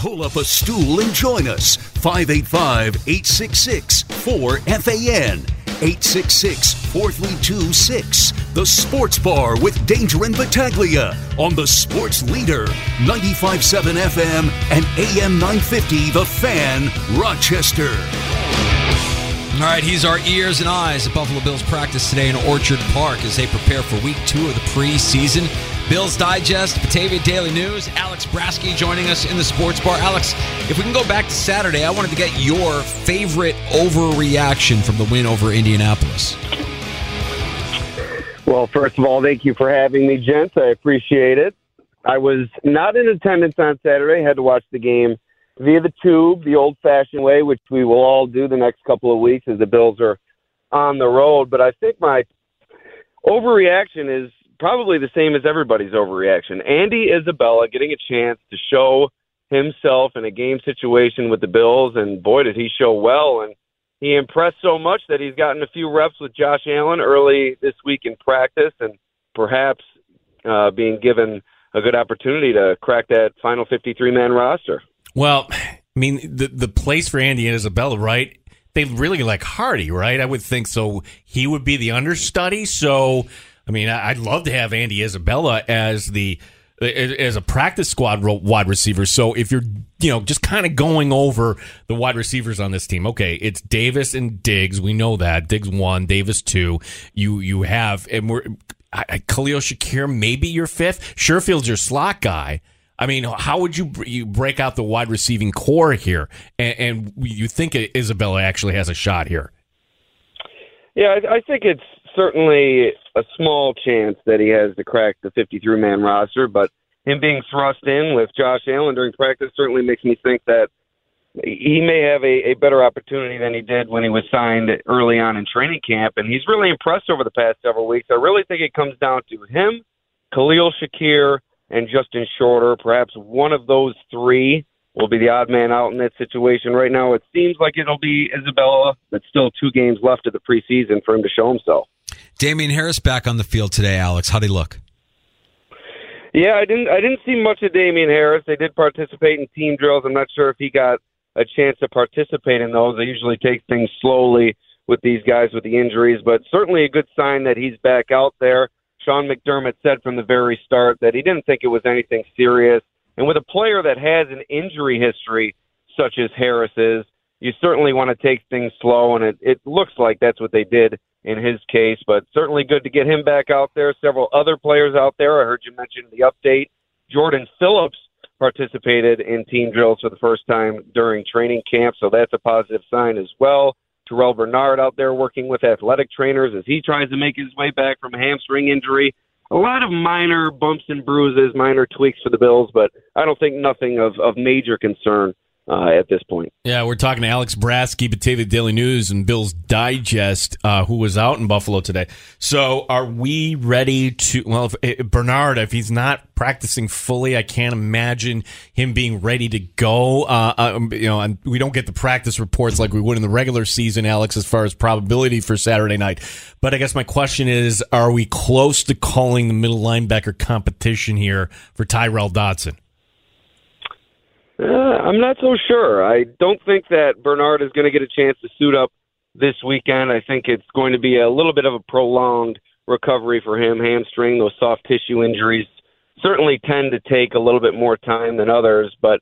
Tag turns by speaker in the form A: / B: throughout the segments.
A: Pull up a stool and join us. 585 866 4FAN. 866 432 6. The Sports Bar with Danger and Battaglia on the Sports Leader. 957 FM and AM 950 The Fan, Rochester.
B: All right, he's our ears and eyes at Buffalo Bills practice today in Orchard Park as they prepare for week two of the preseason. Bills Digest, Batavia Daily News, Alex Brasky joining us in the sports bar. Alex, if we can go back to Saturday, I wanted to get your favorite overreaction from the win over Indianapolis.
C: Well, first of all, thank you for having me, gents. I appreciate it. I was not in attendance on Saturday. had to watch the game via the tube, the old-fashioned way, which we will all do the next couple of weeks as the Bills are on the road. But I think my overreaction is probably the same as everybody's overreaction. Andy Isabella getting a chance to show himself in a game situation with the Bills, and boy, did he show well. And he impressed so much that he's gotten a few reps with Josh Allen early this week in practice, and perhaps uh, being given a good opportunity to crack that final 53 man roster.
D: Well, I mean, the the place for Andy and Isabella, right? They really like Harty, right? I would think so. He would be the understudy. So, I mean, I'd love to have Andy Isabella as the as a practice squad wide receiver. So if you're, you know, just kind of going over the wide receivers on this team, okay, it's Davis and Diggs. We know that Diggs one, Davis two. You you have and we're I, Khalil Shakir, maybe your fifth. Sherfield's your slot guy. I mean, how would you you break out the wide receiving core here, and, and you think Isabella actually has a shot here?
C: Yeah, I, I think it's certainly a small chance that he has to crack the 53 man roster, but him being thrust in with Josh Allen during practice certainly makes me think that he may have a, a better opportunity than he did when he was signed early on in training camp. And he's really impressed over the past several weeks. I really think it comes down to him, Khalil Shakir, and Justin Shorter. Perhaps one of those three will be the odd man out in that situation. Right now, it seems like it'll be Isabella, but still two games left of the preseason for him to show himself.
B: Damien Harris back on the field today, Alex. How did he look?
C: Yeah, I didn't. I didn't see much of Damien Harris. They did participate in team drills. I'm not sure if he got a chance to participate in those. They usually take things slowly with these guys with the injuries, but certainly a good sign that he's back out there. Sean McDermott said from the very start that he didn't think it was anything serious. And with a player that has an injury history such as Harris's, you certainly want to take things slow, and it, it looks like that's what they did in his case. But certainly good to get him back out there. Several other players out there. I heard you mention the update. Jordan Phillips participated in team drills for the first time during training camp, so that's a positive sign as well. Terrell Bernard out there working with athletic trainers as he tries to make his way back from a hamstring injury. A lot of minor bumps and bruises, minor tweaks for the Bills, but I don't think nothing of, of major concern uh, at this point.
D: Yeah, we're talking to Alex Brasky, Batavia Daily News, and Bill's Digest, uh, who was out in Buffalo today. So, are we ready to? Well, if, if Bernard, if he's not practicing fully, I can't imagine him being ready to go. Uh, uh, you know, and we don't get the practice reports like we would in the regular season, Alex, as far as probability for Saturday night. But I guess my question is: Are we close to calling the middle linebacker competition here for Tyrel Dodson?
C: Uh, I'm not so sure. I don't think that Bernard is going to get a chance to suit up this weekend. I think it's going to be a little bit of a prolonged recovery for him. Hamstring, those soft tissue injuries certainly tend to take a little bit more time than others, but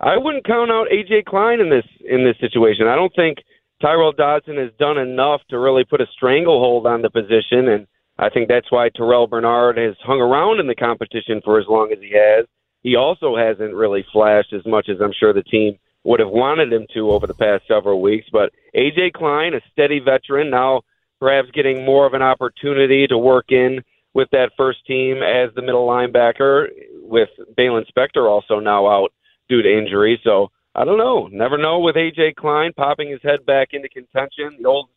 C: I wouldn't count out AJ Klein in this in this situation. I don't think Tyrel Dodson has done enough to really put a stranglehold on the position, and I think that's why Terrell Bernard has hung around in the competition for as long as he has. He also hasn't really flashed as much as I'm sure the team would have wanted him to over the past several weeks. But AJ Klein, a steady veteran, now perhaps getting more of an opportunity to work in with that first team as the middle linebacker, with Baylon Spector also now out due to injury. So I don't know. Never know with AJ Klein popping his head back into contention. The old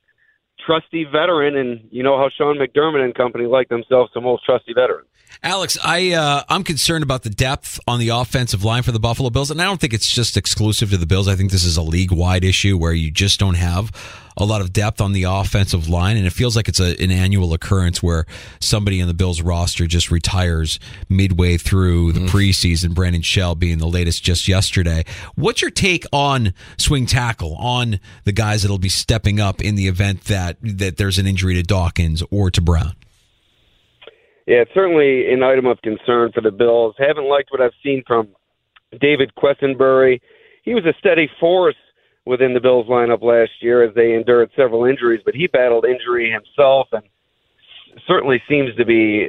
C: trusty veteran, and you know how Sean McDermott and company like themselves the most trusty veteran.
B: Alex, I uh, I'm concerned about the depth on the offensive line for the Buffalo Bills, and I don't think it's just exclusive to the Bills. I think this is a league wide issue where you just don't have a lot of depth on the offensive line, and it feels like it's a, an annual occurrence where somebody in the Bills roster just retires midway through the mm-hmm. preseason. Brandon Shell being the latest just yesterday. What's your take on swing tackle on the guys that'll be stepping up in the event that that there's an injury to Dawkins or to Brown?
C: Yeah, it's certainly an item of concern for the Bills. Haven't liked what I've seen from David Quessenberry. He was a steady force within the Bills lineup last year as they endured several injuries, but he battled injury himself and certainly seems to be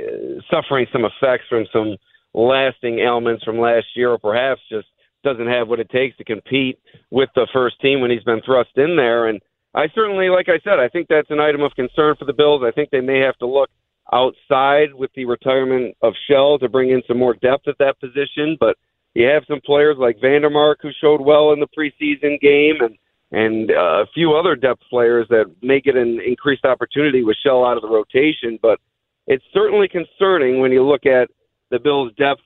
C: suffering some effects from some lasting ailments from last year, or perhaps just doesn't have what it takes to compete with the first team when he's been thrust in there. And I certainly, like I said, I think that's an item of concern for the Bills. I think they may have to look outside with the retirement of Shell to bring in some more depth at that position. But you have some players like Vandermark who showed well in the preseason game, and and uh, a few other depth players that may get an increased opportunity with Shell out of the rotation. But it's certainly concerning when you look at the Bills' depth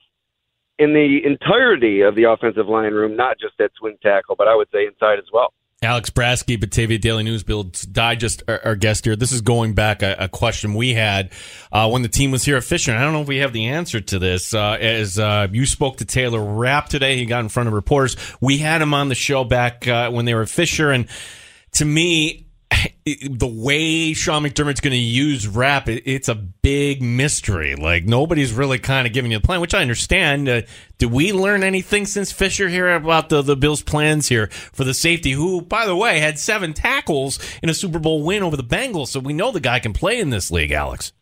C: in the entirety of the offensive line room, not just at swing tackle, but I would say inside as well.
D: Alex Brasky, Batavia Daily News Bills Digest, our, our guest here. This is going back a, a question we had uh, when the team was here at Fisher. And I don't know if we have the answer to this. Uh, as uh, you spoke to Taylor Rapp today, he got in front of reporters. We had him on the show back uh, when they were at Fisher, and to me, the way Sean McDermott's going to use Rapp, it, it's a big mystery. Like nobody's really kind of giving you the plan, which I understand. Uh, did we learn anything since Fisher here about the the Bills' plans here for the safety, who, by the way, had seven tackles in a Super Bowl win over the Bengals? So we know the guy can play in this league, Alex.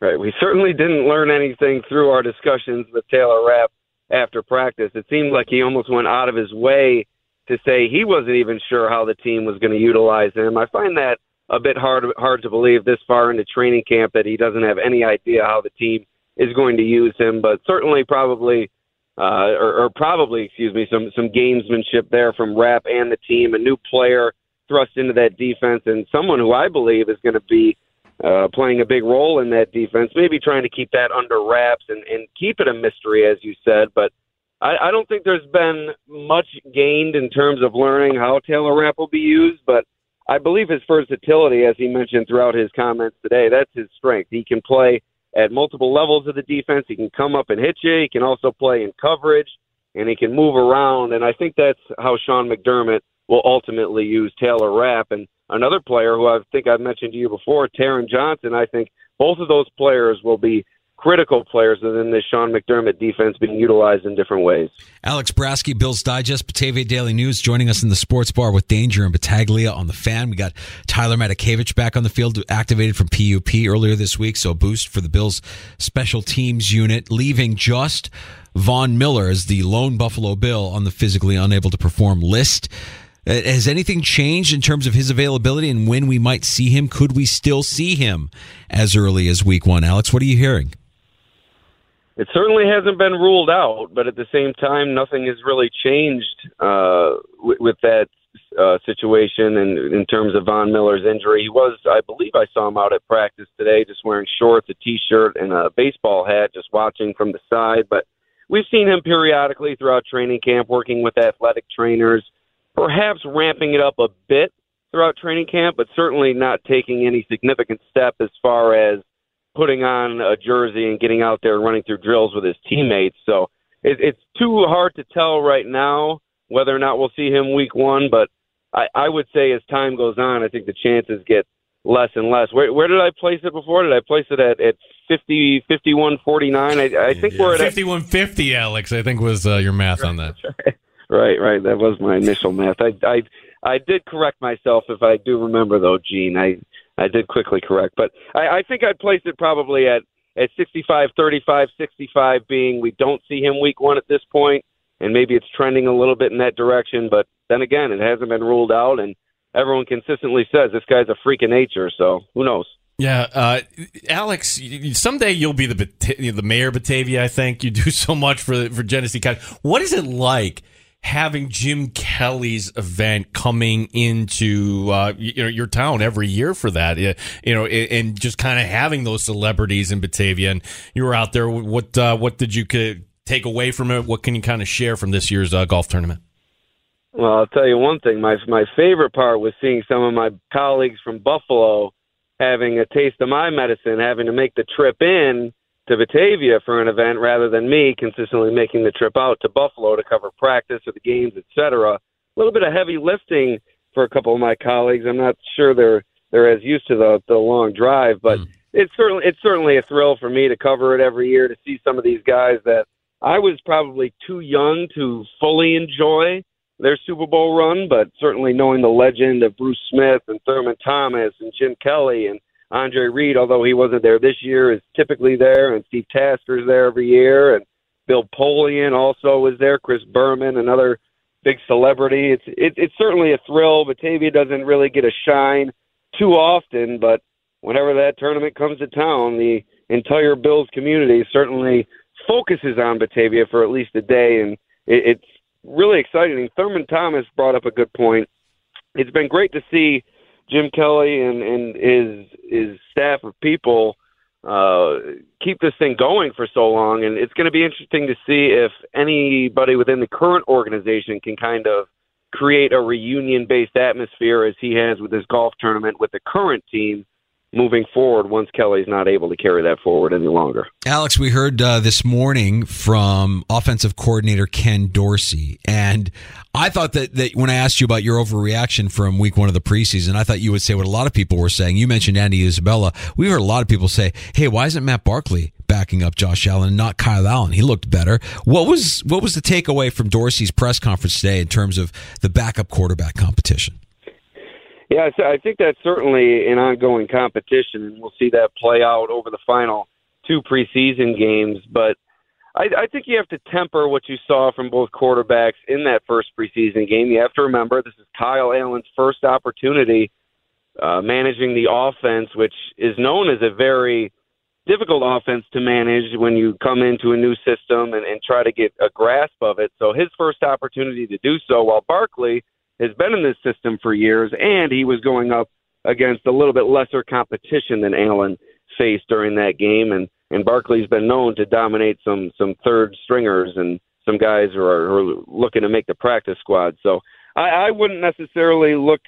C: Right. We certainly didn't learn anything through our discussions with Taylor Rapp after practice. It seemed like he almost went out of his way to say he wasn't even sure how the team was going to utilize him. I find that a bit hard hard to believe this far into training camp that he doesn't have any idea how the team is going to use him. But certainly, probably, uh, or, or probably, excuse me, some some gamesmanship there from Rapp and the team. A new player thrust into that defense, and someone who I believe is going to be uh, playing a big role in that defense. Maybe trying to keep that under wraps and, and keep it a mystery, as you said, but I, I don't think there's been much gained in terms of learning how Taylor Rapp will be used, but I believe his versatility, as he mentioned throughout his comments today, that's his strength. He can play at multiple levels of the defense. He can come up and hit you. He can also play in coverage, and he can move around. And I think that's how Sean McDermott will ultimately use Taylor Rapp. And another player who I think I've mentioned to you before, Taron Johnson, I think both of those players will be critical players within the Sean McDermott defense being utilized in different ways.
B: Alex Brasky, Bills Digest, Batavia Daily News, joining us in the sports bar with Danger and Battaglia on the fan. We got Tyler Matakevich back on the field, activated from PUP earlier this week, so a boost for the Bills special teams unit, leaving just Von Miller as the lone Buffalo Bill on the physically unable to perform list. Uh, Has anything changed in terms of his availability and when we might see him? Could we still see him as early as week one? Alex, what are you hearing?
C: It certainly hasn't been ruled out, but at the same time, nothing has really changed uh, with, with that uh, situation. And in terms of Von Miller's injury, he was, I believe, I saw him out at practice today, just wearing shorts, a t-shirt, and a baseball hat, just watching from the side. But we've seen him periodically throughout training camp, working with athletic trainers, perhaps ramping it up a bit throughout training camp, but certainly not taking any significant step as far as putting on a jersey and getting out there and running through drills with his teammates. So it, it's too hard to tell right now whether or not we'll see him week one. But I, I would say as time goes on, I think the chances get less and less. Where, where did I place it before? Did I place it at, at 50, 51, 49? I, I think we're at
D: 5150, Alex, I think was uh, your math on that.
C: Right, right. That was my initial math. I, I, I did correct myself if I do remember though, Gene. I, I did quickly correct, but I, I think I'd place it probably at at 65, 35, 65 being we don't see him week one at this point, and maybe it's trending a little bit in that direction. But then again, it hasn't been ruled out, and everyone consistently says this guy's a freak of nature. So who knows?
D: Yeah, uh, Alex. Someday you'll be the the mayor of Batavia. I think you do so much for for Genesee County. What is it like having Jim Kelly's event coming into uh, you know your town every year for that? You know, and just kind of having those celebrities in Batavia. And you were out there. What uh, what did you take away from it? What can you kind of share from this year's uh, golf tournament?
C: Well, I'll tell you one thing. My my favorite part was seeing some of my colleagues from Buffalo having a taste of my medicine, having to make the trip in to Batavia for an event rather than me consistently making the trip out to Buffalo to cover practice or the games, etc. A little bit of heavy lifting for a couple of my colleagues. I'm not sure they're they're as used to the the long drive, but mm. it's certainly it's certainly a thrill for me to cover it every year to see some of these guys that I was probably too young to fully enjoy their Super Bowl run, but certainly knowing the legend of Bruce Smith and Thurman Thomas and Jim Kelly and Andre Reed, although he wasn't there this year, is typically there, and Steve Tasker's there every year, and Bill Polian also was there. Chris Berman, another big celebrity. It's it, it's certainly a thrill. Batavia doesn't really get a shine too often, but whenever that tournament comes to town, the entire Bills community certainly focuses on Batavia for at least a day, and it, it's really exciting. Thurman Thomas brought up a good point. It's been great to see Jim Kelly and, and his his staff of people uh, keep this thing going for so long, and it's going to be interesting to see if anybody within the current organization can kind of create a reunion based atmosphere as he has with his golf tournament with the current team moving forward once Kelly's not able to carry that forward any longer.
B: Alex, we heard uh, this morning from offensive coordinator Ken Dorsey, and I thought that, that when I asked you about your overreaction from week one of the preseason, I thought you would say what a lot of people were saying. You mentioned Andy Isabella. We heard a lot of people say, "Hey, why isn't Matt Barkley backing up Josh Allen and not Kyle Allen? He looked better." What was what was the takeaway from Dorsey's press conference today in terms of the backup quarterback competition?
C: Yeah, I think that's certainly an ongoing competition, and we'll see that play out over the final two preseason games. But I, I think you have to temper what you saw from both quarterbacks in that first preseason game. You have to remember this is Kyle Allen's first opportunity uh, managing the offense, which is known as a very difficult offense to manage when you come into a new system and, and try to get a grasp of it. So his first opportunity to do so, while Barkley – has been in this system for years, and he was going up against a little bit lesser competition than Allen faced during that game. And and Barkley's been known to dominate some some third stringers and some guys who are, who are looking to make the practice squad. So I, I wouldn't necessarily look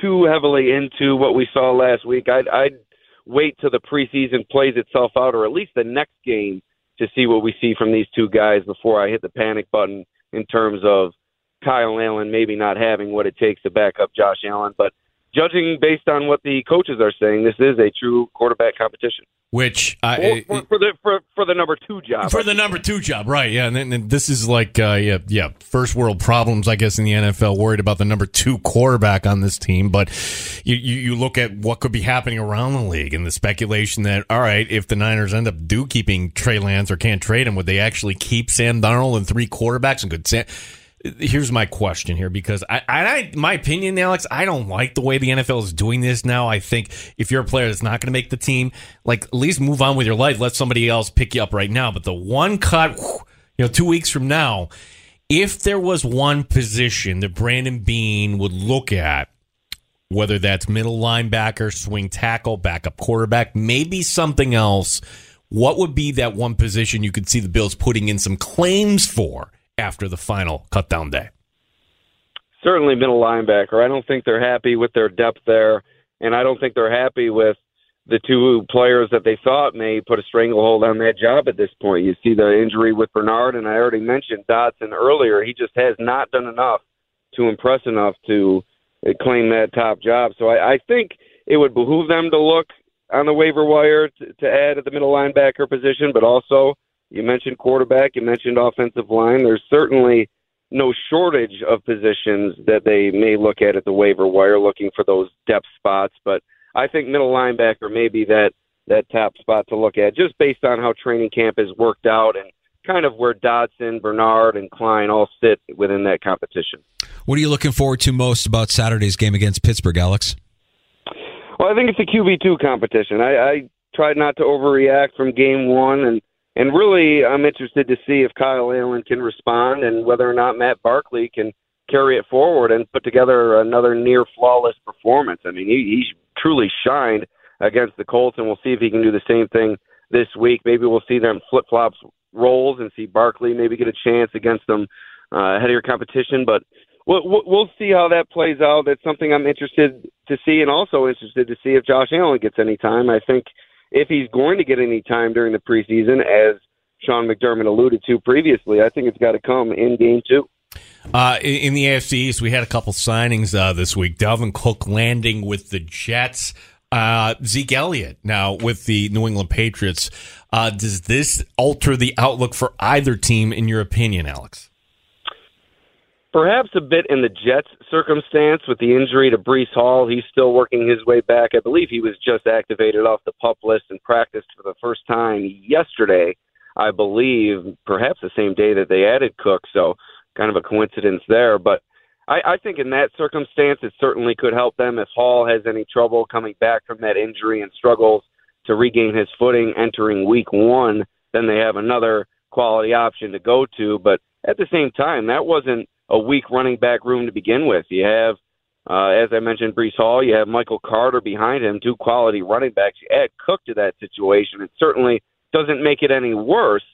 C: too heavily into what we saw last week. I'd, I'd wait till the preseason plays itself out, or at least the next game, to see what we see from these two guys before I hit the panic button in terms of Kyle Allen maybe not having what it takes to back up Josh Allen. But judging based on what the coaches are saying, this is a true quarterback competition.
D: Which
C: I, for, for, the for, for the number two job
D: for the number two job, right? Yeah, and, then, and this is like uh, yeah yeah first world problems, I guess, in the NFL. Worried about the number two quarterback on this team, but you, you, you look at what could be happening around the league and the speculation that all right, if the Niners end up do keeping Trey Lance or can't trade him, would they actually keep Sam Darnold and three quarterbacks and could Sam? Here's my question here because I, I, my opinion, Alex, I don't like the way the NFL is doing this now. I think if you're a player that's not going to make the team, like at least move on with your life. Let somebody else pick you up right now. But the one cut, you know, two weeks from now, if there was one position that Brandon Beane would look at, whether that's middle linebacker, swing tackle, backup quarterback, maybe something else, what would be that one position you could see the Bills putting in some claims for? After the final cutdown day?
C: Certainly, middle linebacker. I don't think they're happy with their depth there, and I don't think they're happy with the two players that they thought may put a stranglehold on that job at this point. You see the injury with Bernard, and I already mentioned Dodson earlier. He just has not done enough to impress enough to uh, claim that top job. So I, I think it would behoove them to look on the waiver wire to, to add at the middle linebacker position, but also you mentioned quarterback, you mentioned offensive line. There's certainly no shortage of positions that they may look at at the waiver wire looking for those depth spots. But I think middle linebacker may be that that top spot to look at just based on how training camp has worked out and kind of where Dodson, Bernard, and Klein all sit within that competition.
B: What are you looking forward to most about Saturday's game against Pittsburgh, Alex?
C: Well, I think it's a QB two competition. I, I tried not to overreact from game one, and and really, I'm interested to see if Kyle Allen can respond and whether or not Matt Barkley can carry it forward and put together another near flawless performance. I mean, he, he truly shined against the Colts, and we'll see if he can do the same thing this week. Maybe we'll see them flip flops roles and see Barkley maybe get a chance against them uh, ahead of your competition. But we'll, we'll see how that plays out. That's something I'm interested to see, and also interested to see if Josh Allen gets any time. I think if he's going to get any time during the preseason, as Sean McDermott alluded to previously, I think it's got to come in game two.
D: Uh, in, the AFC East, we had a couple signings uh, this week. Dalvin Cook landing with the Jets. Uh, Zeke Elliott now with the New England Patriots. Uh, does this alter the outlook for either team, in your opinion, Alex?
C: Perhaps a bit in the Jets' circumstance with the injury to Breece Hall. He's still working his way back. I believe he was just activated off the pup list and practiced for the first time yesterday. I believe perhaps the same day that they added Cook. So kind of a coincidence there. But I, I think in that circumstance, it certainly could help them if Hall has any trouble coming back from that injury and struggles to regain his footing entering week one. Then they have another quality option to go to. But at the same time, that wasn't a weak running back room to begin with. You have, uh, as I mentioned, Breece Hall. You have Michael Carter behind him, two quality running backs. You add Cook to that situation. It certainly doesn't make it any worse,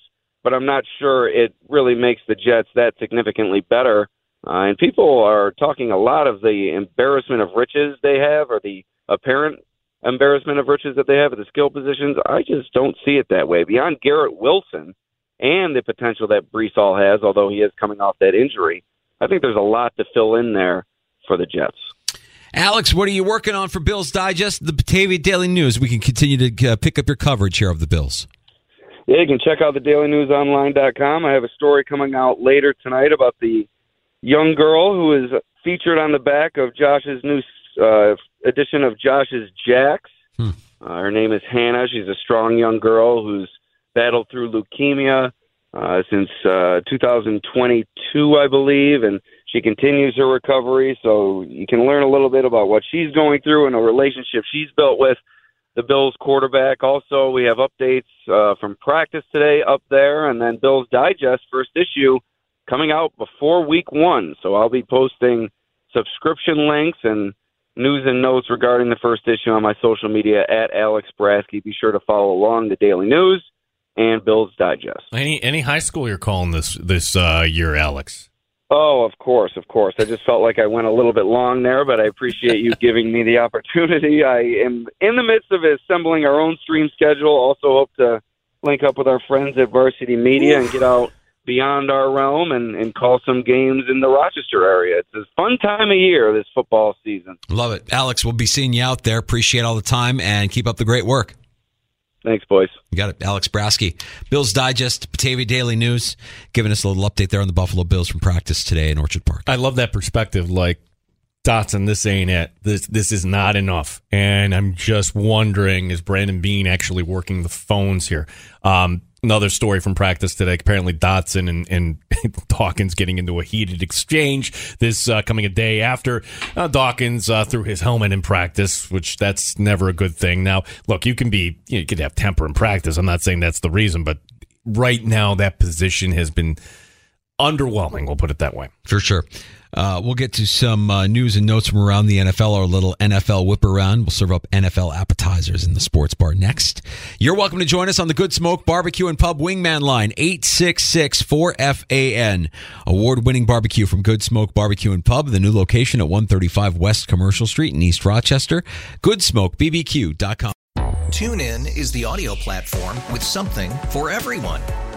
C: but I'm not sure it really makes the Jets that significantly better. Uh, and people are talking a lot of the embarrassment of riches they have, or the apparent embarrassment of riches that they have at the skill positions. I just don't see it that way. Beyond Garrett Wilson and the potential that Breece Hall has, although he is coming off that injury, I think there's a lot to fill in there for the Jets.
B: Alex, what are you working on for Bills Digest, the Batavia Daily News? We can continue to uh, pick up your coverage here of the Bills.
C: Yeah, you can check out the dailynewsonline.com. I have a story coming out later tonight about the young girl who is featured on the back of Josh's new uh, edition of Josh's Jacks. Hmm. Uh, her name is Hannah. She's a strong young girl who's battled through leukemia uh, since uh, 2022, I believe, and she continues her recovery. So you can learn a little bit about what she's going through and a relationship she's built with the Bills quarterback. Also, we have updates uh, from practice today up there, and then Bills Digest first issue coming out before week one. So I'll be posting subscription links and news and notes regarding the first issue on my social media at Alex Brasky. Be sure to follow along the daily news and Bills Digest.
D: Any any high school you're calling this this uh, year, Alex?
C: Oh, of course, of course. I just felt like I went a little bit long there, but I appreciate you giving me the opportunity. I am in the midst of assembling our own stream schedule. Also, hope to link up with our friends at Varsity Media and get out beyond our realm and, and call some games in the Rochester area. It's a fun time of year this football season.
B: Love it. Alex, we'll be seeing you out there. Appreciate all the time and keep up the great work.
C: Thanks, boys.
B: You got it. Alex Brasky, Bills Digest, Batavia Daily News, giving us a little update there on the Buffalo Bills from practice today in Orchard Park.
D: I love that perspective. Like, Dodson, this ain't it. This this is not enough. And I'm just wondering, is Brandon Beane actually working the phones here? Um, another story from practice today. Apparently, Dodson and, and Dawkins getting into a heated exchange. This uh, coming a day after uh, Dawkins uh, threw his helmet in practice, which that's never a good thing. Now, look, you can be you, know, you could have temper in practice. I'm not saying that's the reason, but right now that position has been underwhelming. We'll put it that way.
B: For sure. Uh, we'll get to some uh, news and notes from around the NFL, our little NFL whip around. We'll serve up NFL appetizers in the sports bar next. You're welcome to join us on the Good Smoke Barbecue and Pub Wingman line, 866 4FAN. Award winning barbecue from Good Smoke Barbecue and Pub, the new location at 135 West Commercial Street in East Rochester. GoodsmokeBBQ.com.
E: TuneIn is the audio platform with something for everyone.